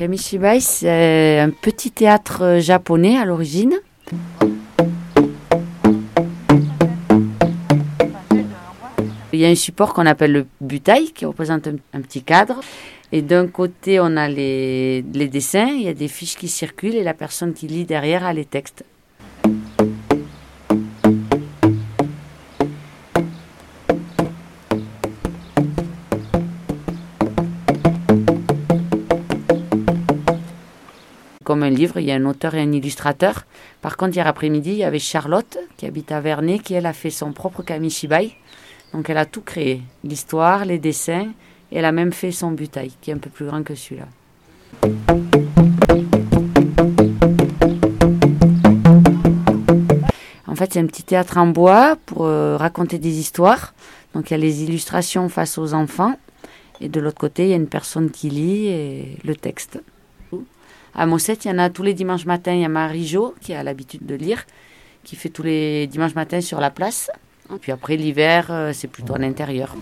Kamishibai, c'est un petit théâtre japonais à l'origine. Il y a un support qu'on appelle le butai qui représente un, petit cadre. Et d'un côté, on a les, les, dessins, il y a des fiches qui circulent et la personne qui lit derrière a les textes. Comme un livre, il y a un auteur et un illustrateur. Par contre, hier après-midi, il y avait Charlotte, qui habite à Vernet, qui elle a fait son propre kamishibai. Donc elle a tout créé, l'histoire, les dessins, et elle a même fait son butai, qui est un peu plus grand que celui-là. En fait, c'est un petit théâtre en bois pour euh, raconter des histoires. Donc il y a les illustrations face aux enfants, et de l'autre côté, il y a une personne qui lit le texte. À Mossette, il y en a tous les dimanches matins. Il y a Marie-Jo qui a l'habitude de lire, qui fait tous les dimanches matins sur la place. Puis après, l'hiver, euh, c'est plutôt à l'intérieur.